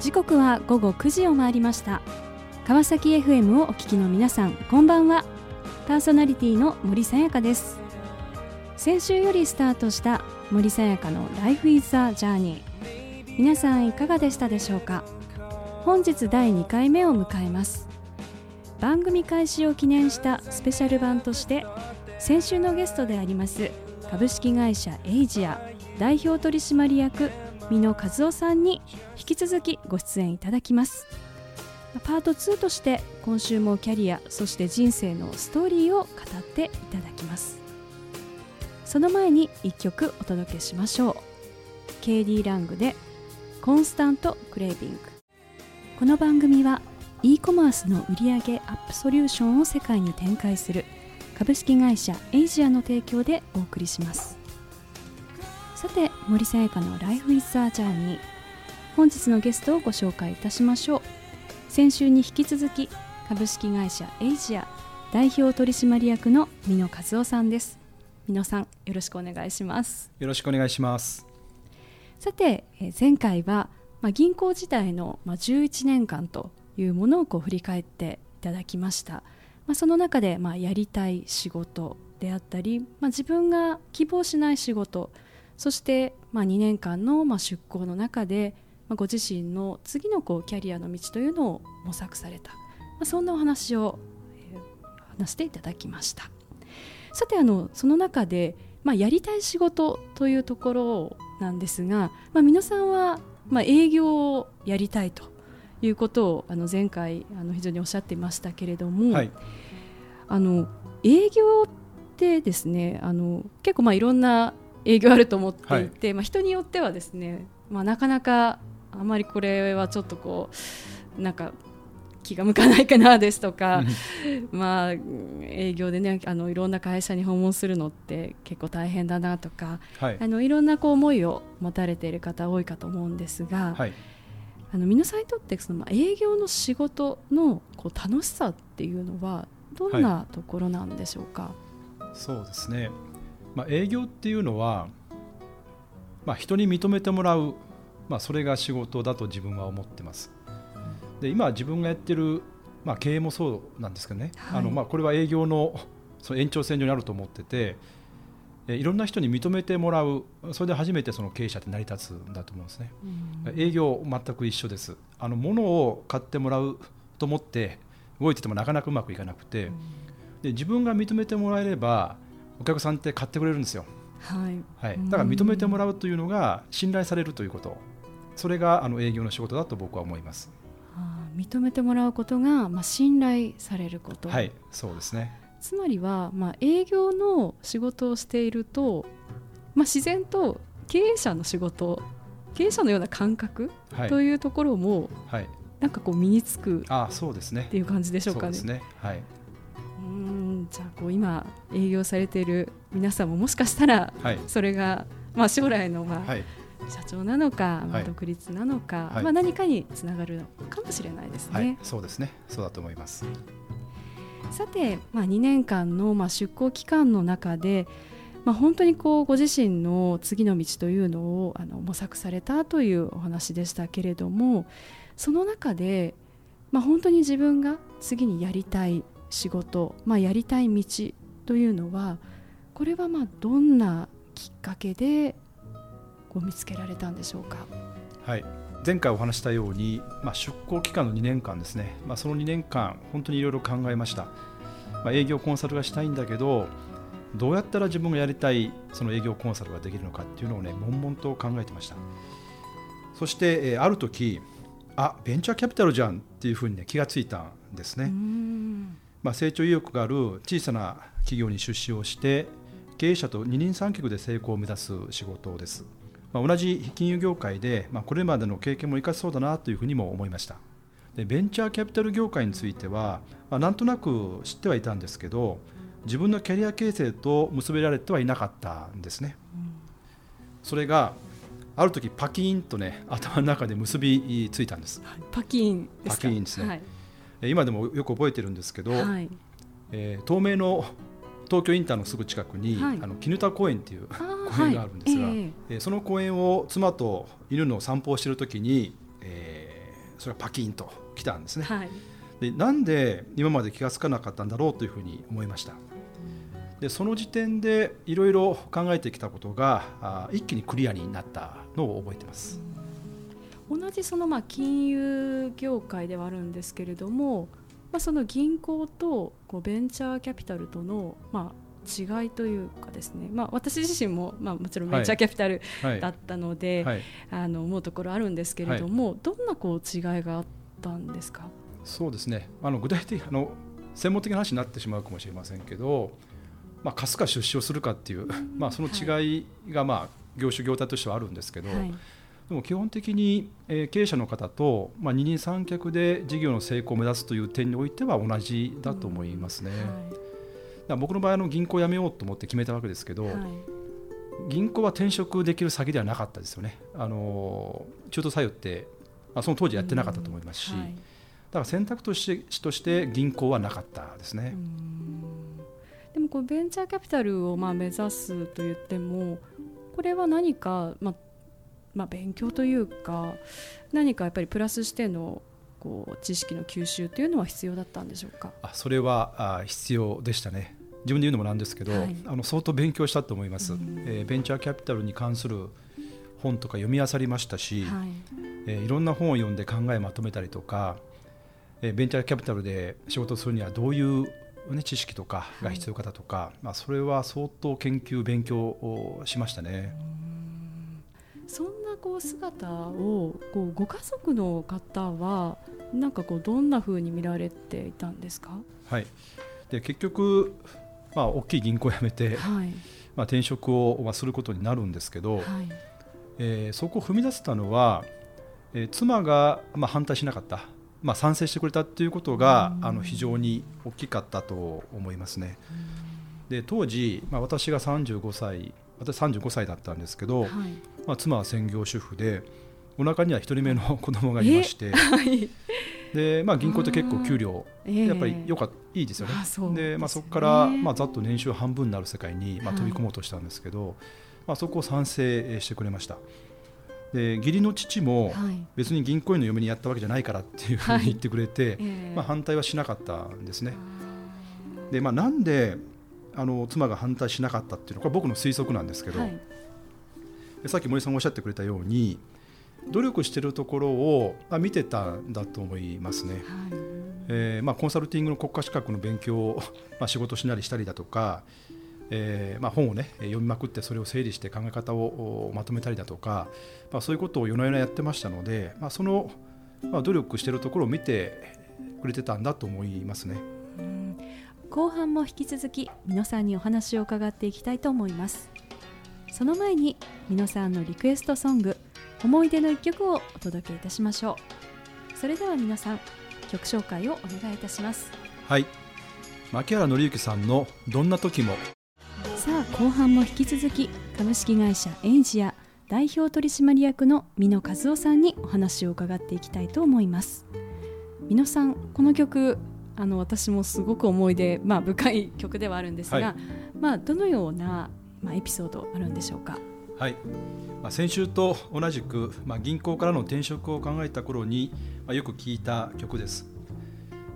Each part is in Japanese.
時刻は午後9時を回りました。川崎 FM をお聞きの皆さんこんばんは。パーソナリティの森さやかです。先週よりスタートした森さやかの Life is a Journey 皆さんいかがでしたでしょうか？本日第2回目を迎えます。番組開始を記念したスペシャル版として先週のゲストであります株式会社エイジア代表取締役美濃和夫さんに引き続きご出演いただきます。パート2として今週もキャリアそして人生のストーリーを語っていただきます。その前に1曲お届けしましょう。KD ラングでコンスタントクレービング。この番組は e コマースの売上アップソリューションを世界に展開する株式会社エイジアの提供でお送りします。さて森さやかの Life is a Journey 本日のゲストをご紹介いたしましょう。先週に引き続き株式会社エイジア代表取締役の美濃和夫さんです。美濃さんよろしくお願いします。よろしくお願いします。さて前回はまあ、銀行時代のまあ11年間というものをこう振り返っていただきました、まあ、その中でまあやりたい仕事であったり、まあ、自分が希望しない仕事そしてまあ2年間のまあ出向の中で、まあ、ご自身の次のこうキャリアの道というのを模索された、まあ、そんなお話を、えー、話していただきました。さてあのその中で、まあ、やりたい仕事というところなんですが、まあ、皆さんは、まあ、営業をやりたいということをあの前回あの非常におっしゃっていましたけれども、はい、あの営業ってですねあの結構まあいろんな営業あると思っていて、はい、まあ、人によってはですね、まあ、なかなかあまりこれはちょっとこうなんか気が向かないかなですとかまあ営業でねあのいろんな会社に訪問するのって結構大変だなとか、はい、あのいろんなこう思いを持たれている方多いかと思うんですが、はい、あの皆さんにとってその、まあ、営業の仕事のこう楽しさっていうのはどんなところなんでしょうか、はい、そうですねまあ、営業っていうのは、まあ、人に認めてもらう、まあ、それが仕事だと自分は思ってます。で今自分がやってる、まあ、経営もそうなんですけどね、はい、あのまあ、これは営業のその延長線上にあると思ってていろんな人に認めてもらうそれで初めてその経営者って成り立つんだと思うんですね、うん、営業全く一緒です。あの物を買ってもらうと思って動いててもなかなかうまくいかなくて、うん、で自分が認めてもらえればお客さんって買ってくれるんですよ。はい、はい、だから認めてもらうというのが信頼されるということ。それがあの営業の仕事だと僕は思います。あ認めてもらうことが、まあ、信頼されること。はい。そうですね。つまりは、まあ、営業の仕事をしていると、まあ、自然と経営者の仕事経営者のような感覚、はい、というところも、はい、なんかこう身につくあそうですね。っていう感じでしょうかね。そうですね。はいうんじゃあこう今営業されている皆さんももしかしたらそれが、まあ、将来のまあ、社長なのか、まあ、独立なのか、まあ、何かにつながるのかもしれないですね。そうですね。そうだと思います。さて、まあ、2年間のまあ出向期間の中で、まあ、本当にこうご自身の次の道というのをあの模索されたというお話でしたけれどもその中で、まあ、本当に自分が次にやりたい仕事、まあ、やりたい道というのはこれはまあどんなきっかけでこう見つけられたんでしょうか？はい。前回お話したように、まあ、出向期間の2年間ですね、まあ、その2年間本当にいろいろ考えました、まあ、営業コンサルがしたいんだけどどうやったら自分がやりたいその営業コンサルができるのかっていうのをね悶々と考えてました。そして、えー、ある時あベンチャーキャピタルじゃんっていうふうにね気がついたんですねまあ、成長意欲がある小さな企業に出資をして経営者と二人三脚で成功を目指す仕事です、まあ、同じ金融業界で、まあ、これまでの経験も生かせそうだなというふうにも思いました。でベンチャーキャピタル業界については、まあ、なんとなく知ってはいたんですけど自分のキャリア形成と結べられてはいなかったんですね、それがある時パキーンとね頭の中で結びついたんです、パキーンパキーンですね、はい今でもよく覚えてるんですけど、はい、えー、東名の東京インターのすぐ近くに、はい、あの絹田公園っていう公園があるんですが、はい、えー、その公園を妻と犬の散歩をしている時に、えそれがパキンときたんですね。はいでなんで今まで気が付かなかったんだろうというふうに思いました。でその時点でいろいろ考えてきたことがあ一気にクリアになったのを覚えてます。同じそのまあ金融業界ではあるんですけれども、まあ、その銀行とこうベンチャーキャピタルとのまあ違いというかですね、まあ、私自身もまあもちろんベンチャーキャピタルはい。だったので、はい、あの思うところあるんですけれども、どんなこう違いがあったんですか？そうですね。あの具体的あの専門的な話になってしまうかもしれませんけど、まあ、貸すか出資をするかっていう、まあ、その違いが、まあ、業種業態としてはあるんですけど、はいでも基本的に、えー経営者の方と、まあ、二人三脚で事業の成功を目指すという点においては同じだと思いますね。だから僕の場合あの銀行を辞めようと思って決めたわけですけど、はい銀行は転職できる先ではなかったですよね。あの中途採用って、まあ、その当時やってなかったと思いますし、はいだから選択としてとして銀行はなかったですね。でもこうベンチャーキャピタルをまあ目指すと言ってもこれは何か、まあまあ、勉強というか何かやっぱりプラスしてのこう知識の吸収というのは必要だったんでしょうか？あそれはあ必要でしたね。自分で言うのもなんですけど、はいあの相当勉強したと思います、うんえーベンチャーキャピタルに関する本とか読み漁りましたし、はいえーいろんな本を読んで考えまとめたりとか、えーベンチャーキャピタルで仕事をするにはどういう、ね、知識とかが必要かだとか、まあ、それは相当研究勉強をしましたね。そんなこう姿をこうご家族の方はなんかこうどんな風に見られていたんですか？はい、で結局、まあ、大きい銀行を辞めて、はい。まあ、転職をまあすることになるんですけど、はい。えーそこを踏み出せたのは、えー妻が、まあ、反対しなかった、まあ、賛成してくれたということが、うん。あの非常に大きかったと思いますね。で当時、まあ、私が35歳私35歳だったんですけど、はい。まあ、妻は専業主婦でお腹には1人目の子供がいまして。はい。で、まあ、銀行って結構給料ええ。やっぱりよかっいいですよね。ですね。でまあ、そこから、まあ、ざっと年収半分になる世界に、まあ、はい。飛び込もうとしたんですけど、まあ、そこを賛成してくれました。で義理の父もはい。別に銀行員の嫁にやったわけじゃないからっていうふうに言ってくれて、ええ。まあ、反対はしなかったんですね。で、まあ、なんであの妻が反対しなかったっていうのは僕の推測なんですけど、はいでさっき森さんがおっしゃってくれたように努力してるところを、まあ、見てたんだと思いますね。はいえーまあ、コンサルティングの国家資格の勉強を、まあ、仕事しなりしたりだとか、えーまあ、本を、ね、読みまくってそれを整理して考え方をおまとめたりだとか、まあ、そういうことを夜な夜なやってましたので、まあ、その、まあ、努力してるところを見てくれてたんだと思いますね。うん後半も引き続き皆さんにお話を伺っていきたいと思います。その前に皆さんのリクエストソング思い出の一曲をお届けいたしましょう。それでは皆さん曲紹介をお願いいたします。はい。牧原紀之さんの「どんな時も。さあ後半も引き続き株式会社エンジア代表取締役の美濃和夫さんにお話を伺っていきたいと思います。美濃さんこの曲あの私もすごく思い出、まあ、深い曲ではあるんですが、はい。まあ、どのような、まあ、エピソードあるんでしょうか」はい。まあ、先週と同じく、まあ、銀行からの転職を考えた頃に、まあ、よく聴いた曲です。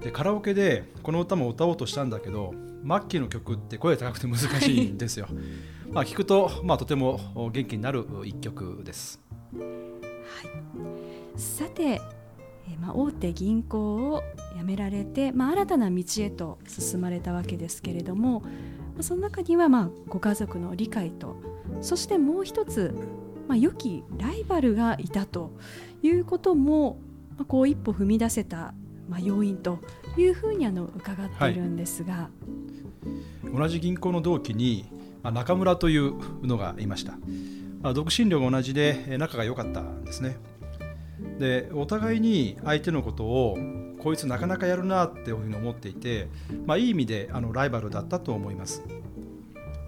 でカラオケでこの歌も歌おうとしたんだけど末期の曲って声高くて難しいんですよ、まあ聞くと、まあ、とても元気になる一曲です。さて、えまあ、大手銀行を辞められて、まあ、新たな道へと進まれたわけですけれども、まあ、その中にはまご家族の理解とそしてもう一つ、ま、良きライバルがいたということも、ま、こう一歩踏み出せた、ま、要因というふうにあの伺っているんですが、同じ銀行の同期に、ま、中村というのがいました、あ、独身寮が同じで仲が良かったんですね。でお互いに相手のことをこいつなかなかやるなっていうふうに思っていて、まあ、いい意味であのライバルだったと思います。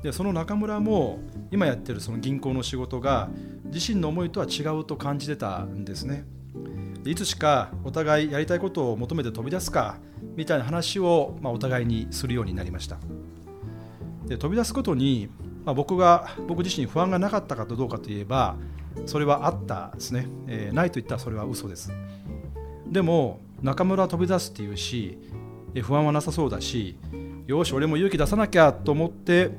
でその中村も今やってるその銀行の仕事が自身の思いとは違うと感じてたんですね。いつしかお互いやりたいことを求めて飛び出すかみたいな話を、まあ、お互いにするようになりました。で飛び出すことに、まあ、僕が僕自身不安がなかったかどうかといえばそれはあったですね、えーないと言ったらそれは嘘です。でも中村は飛び出すっていうし不安はなさそうだしよし俺も勇気出さなきゃと思って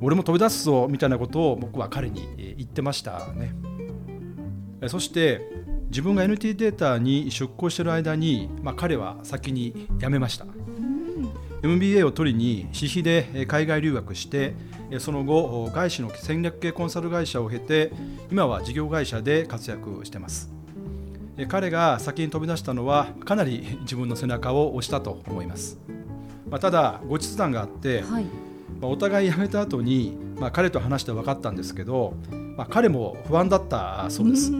俺も飛び出すぞみたいなことを僕は彼に言ってましたね。そして自分が NT データに出向してる間に、まあ、彼は先に辞めました。MBA を取りに私費で海外留学してその後外資の戦略系コンサル会社を経て今は事業会社で活躍してます。彼が先に飛び出したのはかなり 自分の背中を押したと思います、まあ、ただ後日談があって、はい、まあ、お互い辞めた後に、まあ、彼と話して分かったんですけど、まあ、彼も不安だったそうです、は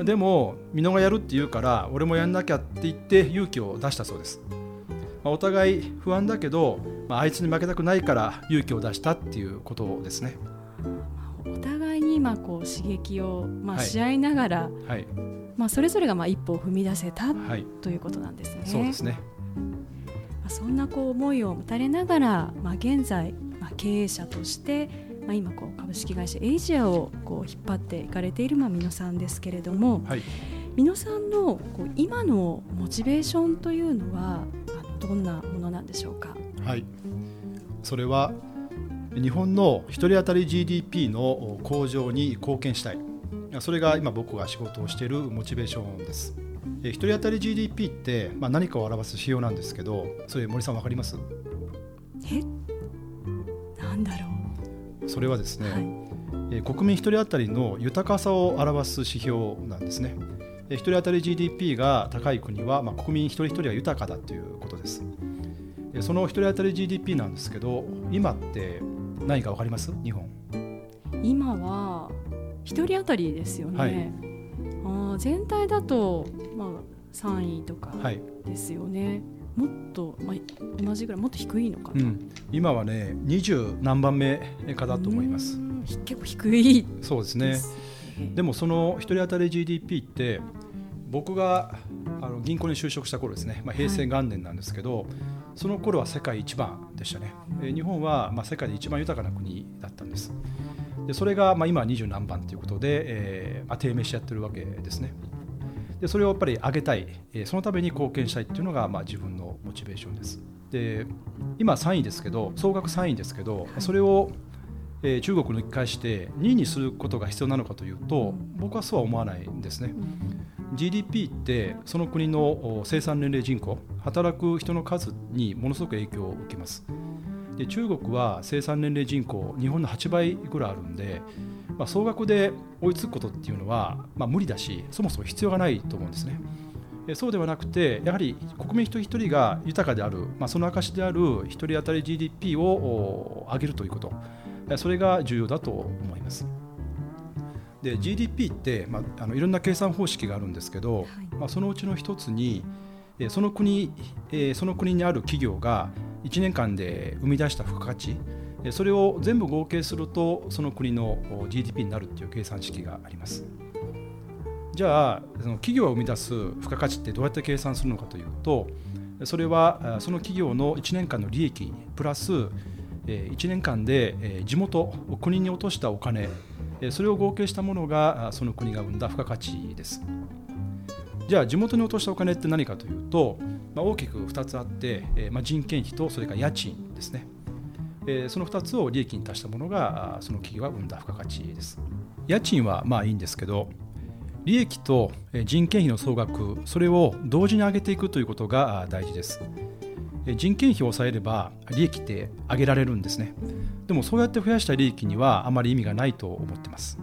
い、でも美濃がやるって言うから俺もやんなきゃって言って勇気を出したそうですまあ、お互い不安だけど、まあ、あいつに負けたくないから勇気を出したっていうことですね。お互いに今こう刺激を、まあ、し合いながら、はい、まあ、それぞれがまあ一歩を踏み出せた、はい、ということなんですね。そうですね。まあ、そんなこう思いを持たれながら、まあ、現在、まあ、経営者として、まあ、今こう株式会社エイジアをこう引っ張っていかれている、まあ、美濃さんですけれども、はい、美濃さんのこう今のモチベーションというのはどんなものなんでしょうか？はい。それは日本の1人当たり GDP の向上に貢献したい。それが今僕が仕事をしているモチベーションです。1人当たり GDP って、まあ、何かを表す指標なんですけどそれ森さん分かります？え？なんだろう。それはですね、はい、国民1人当たりの豊かさを表す指標なんですね1人当たり GDP が高い国は、まあ、国民一人一人が豊かだということです。その1人当たり GDP なんですけど今って何か分かります？日本。今は1人当たりですよね、はい、あ全体だと、まあ、3位とかですよね、はい、もっと、まあ、同じぐらいもっと低いのかな、うん、今はね20何番目かだと思います。結構低いそうですね。でもその1人当たり GDP って僕があの銀行に就職した頃ですね、まあ、平成元年なんですけど、はい、その頃は世界一番でしたね、え日本はまあ世界で一番豊かな国だったんです。でそれがまあ今は二十何番ということで、えー、まあ、低迷しちゃってるわけですね。でそれをやっぱり上げたい、えー、そのために貢献したいっていうのがまあ自分のモチベーションです。で今3位ですけど総額3位ですけど、それをえー、中国に返して2位にすることが必要なのかというと僕はそうは思わないんですね。GDP ってその国の生産年齢人口働く人の数にものすごく影響を受けます。で中国は生産年齢人口日本の8倍ぐらいあるんで、まあ、総額で追いつくことっていうのは、まあ、無理だしそもそも必要がないと思うんですね。そうではなくてやはり国民一人一人が豊かである、まあ、その証である1人当たり GDP を上げるということそれが重要だと思います。で GDP って、まあ、あのいろんな計算方式があるんですけど、はい、まあ、そのうちの一つにその国その国にある企業が1年間で生み出した付加価値それを全部合計するとその国の GDP になるっていう計算式がありますじゃあその企業が生み出す付加価値ってどうやって計算するのかというとそれはその企業の1年間の利益プラス1年間で地元国に落としたお金それを合計したものがその国が生んだ付加価値です。じゃあ地元に落としたお金って何かというと、まあ、大きく2つあって、まあ、人件費とそれから家賃ですね。その2つを利益に足したものがその企業が生んだ付加価値です。家賃はまあいいんですけど利益と人件費の総額それを同時に上げていくということが大事です。人件費を抑えれば利益って上げられるんですね。でもそうやって増やした利益にはあまり意味がないと思ってます。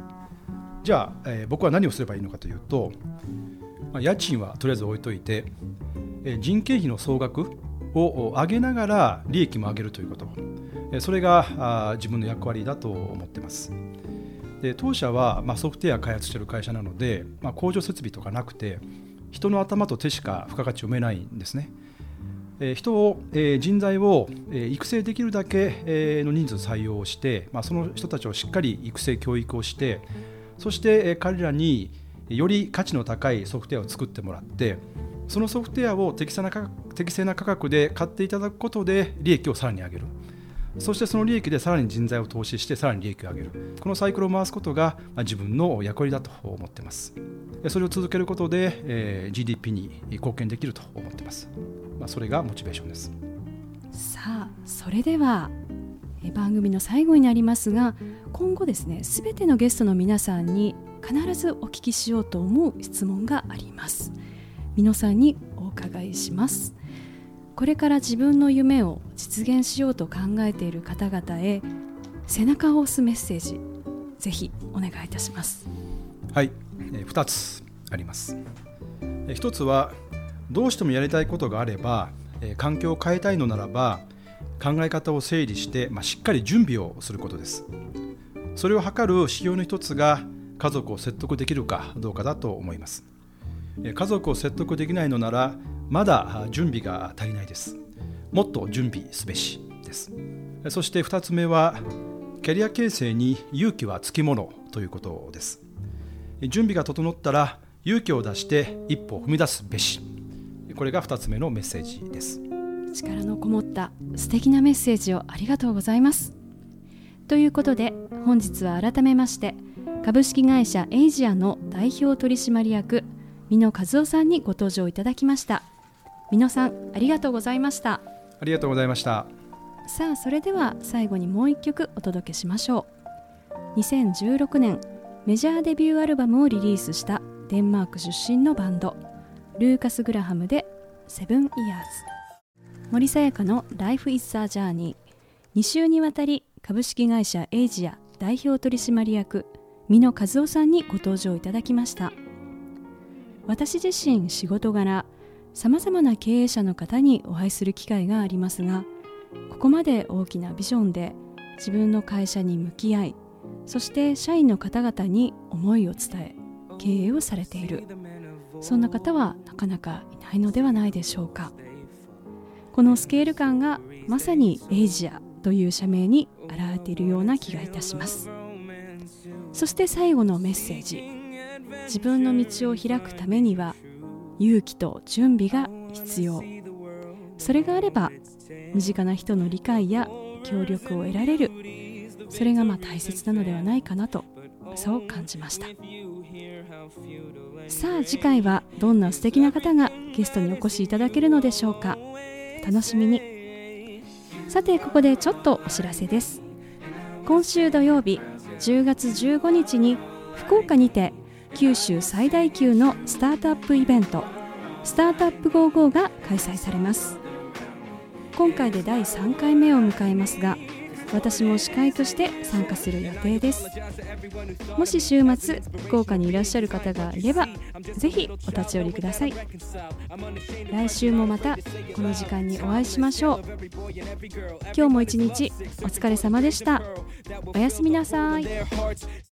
じゃあ、えー、僕は何をすればいいのかというと、まあ、家賃はとりあえず置いといて、えー、人件費の総額を上げながら利益も上げるということ、えー、それがあ自分の役割だと思ってます。で当社は、まあ、ソフトウェア開発している会社なので、まあ、工場設備とかなくて人の頭と手しか付加価値を埋めないんですね。人を人材を育成できるだけの人数採用して、まあ、その人たちをしっかり育成教育をしてそして彼らにより価値の高いソフトウェアを作ってもらってそのソフトウェアを適正な価格で買っていただくことで利益をさらに上げる。そしてその利益でさらに人材を投資してさらに利益を上げる。このサイクルを回すことが自分の役割だと思ってます。それを続けることで、GDP に貢献できると思ってます、まあ、それがモチベーションです。さあそれでは番組の最後になりますが今後ですねすべてのゲストの皆さんに必ずお聞きしようと思う質問があります。皆さんにお伺いします。これから自分の夢を実現しようと考えている方々へ背中を押すメッセージぜひお願いいたします。はい、えー、2つあります、えー、1つはどうしてもやりたいことがあれば、えー、環境を変えたいのならば考え方を整理して、まあ、しっかり準備をすることです。それを図る指標の一つが家族を説得できるかどうかだと思います。家族を説得できないのならまだ準備が足りないです。もっと準備すべしです。そして2つ目はキャリア形成に勇気はつきものということです。準備が整ったら勇気を出して一歩踏み出すべし。これが2つ目のメッセージです。力のこもった素敵なメッセージをありがとうございます。ということで本日は改めまして株式会社エイジアの代表取締役美濃和夫さんにご登場いただきました。美濃さんありがとうございました。ありがとうございました。さあそれでは最後にもう一曲お届けしましょう。2016年メジャーデビューアルバムをリリースしたデンマーク出身のバンドルーカス・グラハムで「セブン・イヤーズ」森さやかの「Life is a Journey」2週にわたり株式会社エイジア代表取締役美濃和夫さんにご登場いただきました。私自身仕事柄さまざまな経営者の方にお会いする機会がありますがここまで大きなビジョンで自分の会社に向き合いそして社員の方々に思いを伝え経営をされている。そんな方はなかなかいないのではないでしょうか。このスケール感がまさにエイジアという社名に現れているような気がいたします。そして最後のメッセージ。自分の道を開くためには勇気と準備が必要。それがあれば身近な人の理解や協力を得られる。それがまあ大切なのではないかなと。そう感じました。さあ次回はどんな素敵な方がゲストにお越しいただけるのでしょうか。楽しみに。さてここでちょっとお知らせです。今週土曜日10月15日に福岡にて九州最大級のスタートアップイベントスタートアップ55が開催されます。今回で第3回目を迎えますが私も司会として参加する予定です。もし週末福岡にいらっしゃる方がいればぜひお立ち寄りください。来週もまたこの時間にお会いしましょう。今日も一日お疲れ様でした。おやすみなさい。